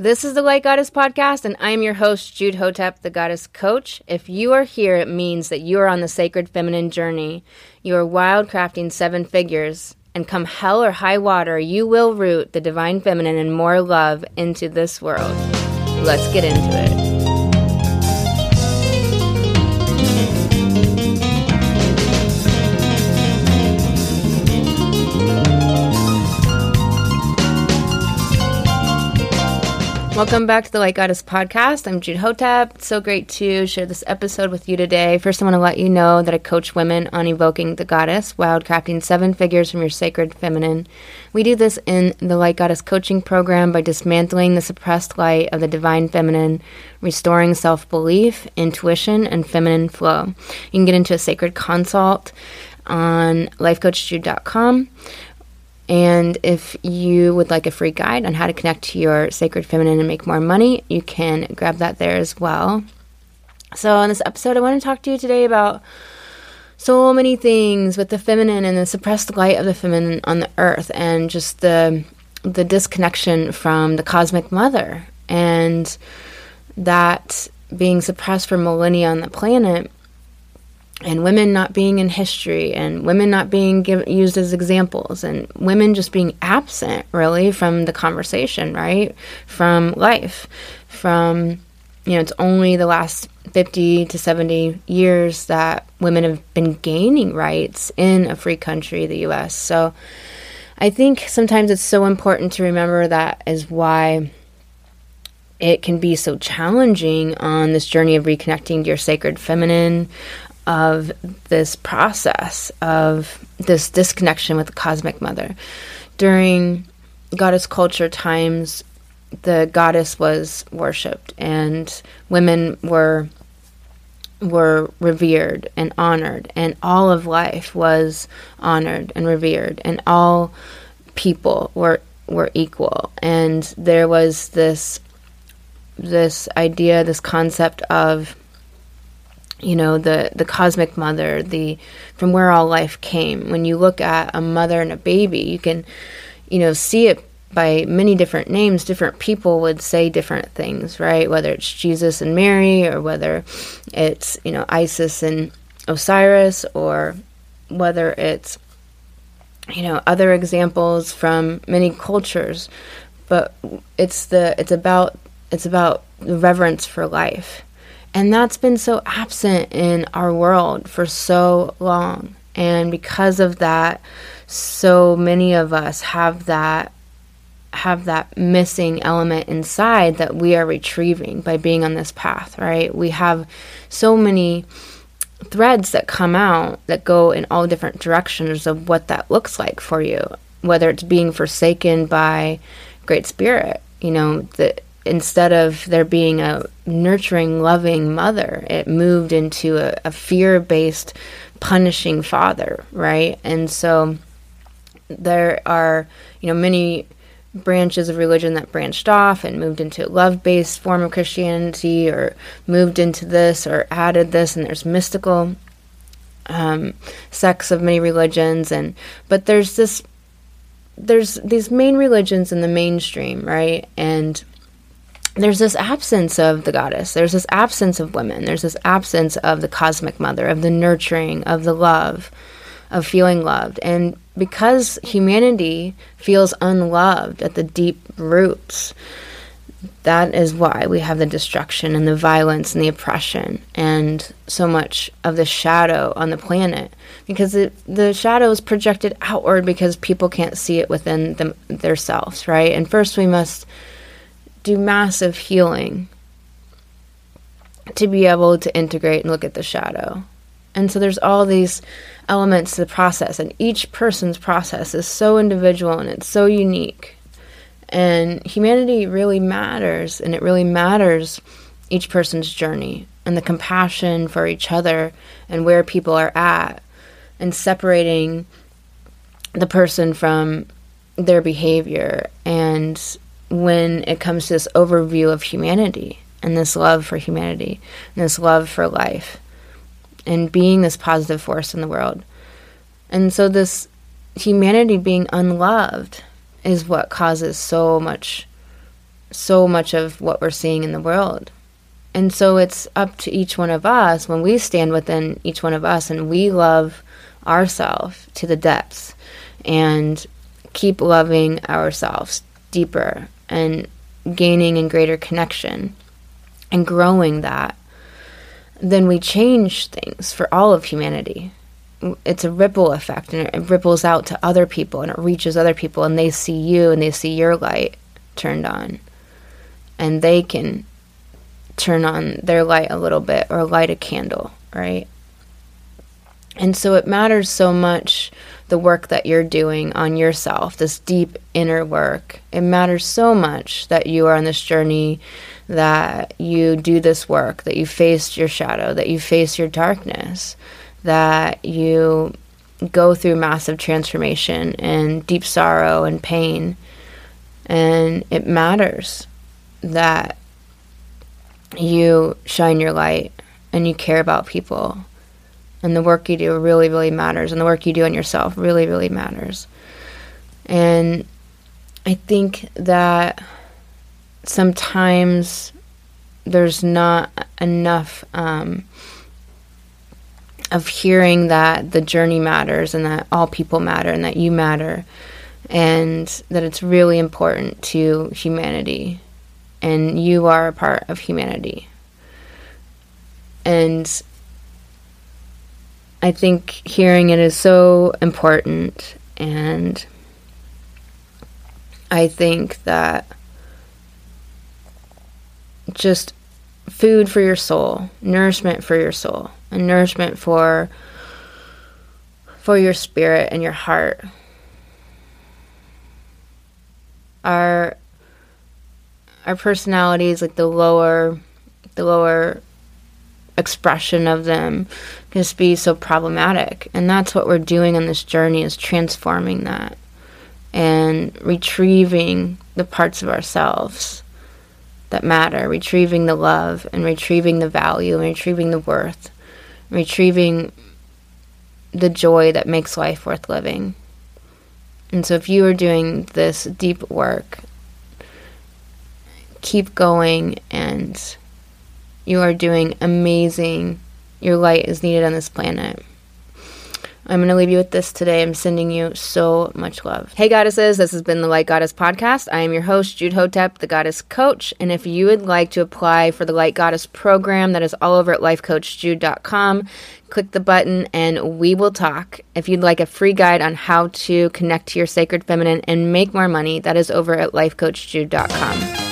This is the Light Goddess Podcast, and I am your host, Jude Hotep, the Goddess Coach. If you are here, it means that you are on the sacred feminine journey. You are wildcrafting seven figures, and come hell or high water, you will root the divine feminine and more love into this world. Let's get into it. Welcome back to the Light Goddess podcast. I'm Jude Hotep. It's so great to share this episode with you today. First, I want to let you know that I coach women on evoking the goddess, wildcrafting seven figures from your sacred feminine. We do this in the Light Goddess coaching program by dismantling the suppressed light of the divine feminine, restoring self belief, intuition, and feminine flow. You can get into a sacred consult on lifecoachjude.com and if you would like a free guide on how to connect to your sacred feminine and make more money, you can grab that there as well. So, in this episode, I want to talk to you today about so many things with the feminine and the suppressed light of the feminine on the earth and just the the disconnection from the cosmic mother and that being suppressed for millennia on the planet and women not being in history and women not being give, used as examples and women just being absent really from the conversation right? From life from you know it's only the last 50 to 70 years that women have been gaining rights in a free country the US so i think sometimes it's so important to remember that is why it can be so challenging on this journey of reconnecting to your sacred feminine, of this process of this disconnection with the cosmic mother. During goddess culture times, the goddess was worshipped and women were were revered and honored and all of life was honored and revered and all people were were equal and there was this this idea this concept of you know the the cosmic mother the from where all life came. When you look at a mother and a baby you can you know see it by many different names. Different people would say different things right? Whether it's Jesus and Mary or whether it's you know Isis and Osiris or whether it's you know other examples from many cultures. But it's the it's about it's about reverence for life and that's been so absent in our world for so long. And because of that, so many of us have that have that missing element inside that we are retrieving by being on this path, right? We have so many threads that come out that go in all different directions of what that looks like for you, whether it's being forsaken by Great Spirit, you know, that instead of there being a nurturing, loving mother, it moved into a, a fear based, punishing father, right? And so there are, you know, many branches of religion that branched off and moved into a love based form of Christianity or moved into this or added this, and there's mystical um, sects of many religions, and but there's this. There's these main religions in the mainstream, right? And there's this absence of the goddess. There's this absence of women. There's this absence of the cosmic mother, of the nurturing, of the love, of feeling loved. And because humanity feels unloved at the deep roots, that is why we have the destruction and the violence and the oppression and so much of the shadow on the planet because it, the shadow is projected outward because people can't see it within them, themselves, right? And first we must do massive healing to be able to integrate and look at the shadow. And so there's all these elements to the process, and each person's process is so individual and it's so unique. And humanity really matters, and it really matters each person's journey and the compassion for each other and where people are at, and separating the person from their behavior and when it comes to this overview of humanity and this love for humanity and this love for life and being this positive force in the world. And so, this humanity being unloved is what causes so much so much of what we're seeing in the world. And so it's up to each one of us when we stand within each one of us and we love ourselves to the depths and keep loving ourselves deeper and gaining in greater connection and growing that, then we change things for all of humanity. It's a ripple effect and it ripples out to other people and it reaches other people and they see you and they see your light turned on and they can turn on their light a little bit or light a candle, right? And so it matters so much the work that you're doing on yourself, this deep inner work. It matters so much that you are on this journey, that you do this work, that you face your shadow, that you face your darkness, that you go through massive transformation and deep sorrow and pain. And it matters that you shine your light and you care about people and the work you do really really matters and the work you do on yourself really really matters and i think that sometimes there's not enough um, of hearing that the journey matters and that all people matter and that you matter and that it's really important to humanity and you are a part of humanity. And I think hearing it is so important, and I think that just food for your soul, nourishment for your soul, and nourishment for for your spirit and your heart our our personalities, like the lower, the lower expression of them, can just be so problematic. And that's what we're doing on this journey is transforming that and retrieving the parts of ourselves that matter, retrieving the love and retrieving the value and retrieving the worth, retrieving the joy that makes life worth living. And so, if you are doing this deep work keep going and you are doing amazing. Your light is needed on this planet. I'm going to leave you with this today. I'm sending you so much love. Hey, goddesses, this has been the Light Goddess Podcast. I am your host, Jude Hotep, the Goddess Coach. And if you would like to apply for the Light Goddess program, that is all over at lifecoachjude.com. Click the button and we will talk. If you'd like a free guide on how to connect to your sacred feminine and make more money, that is over at lifecoachjude.com.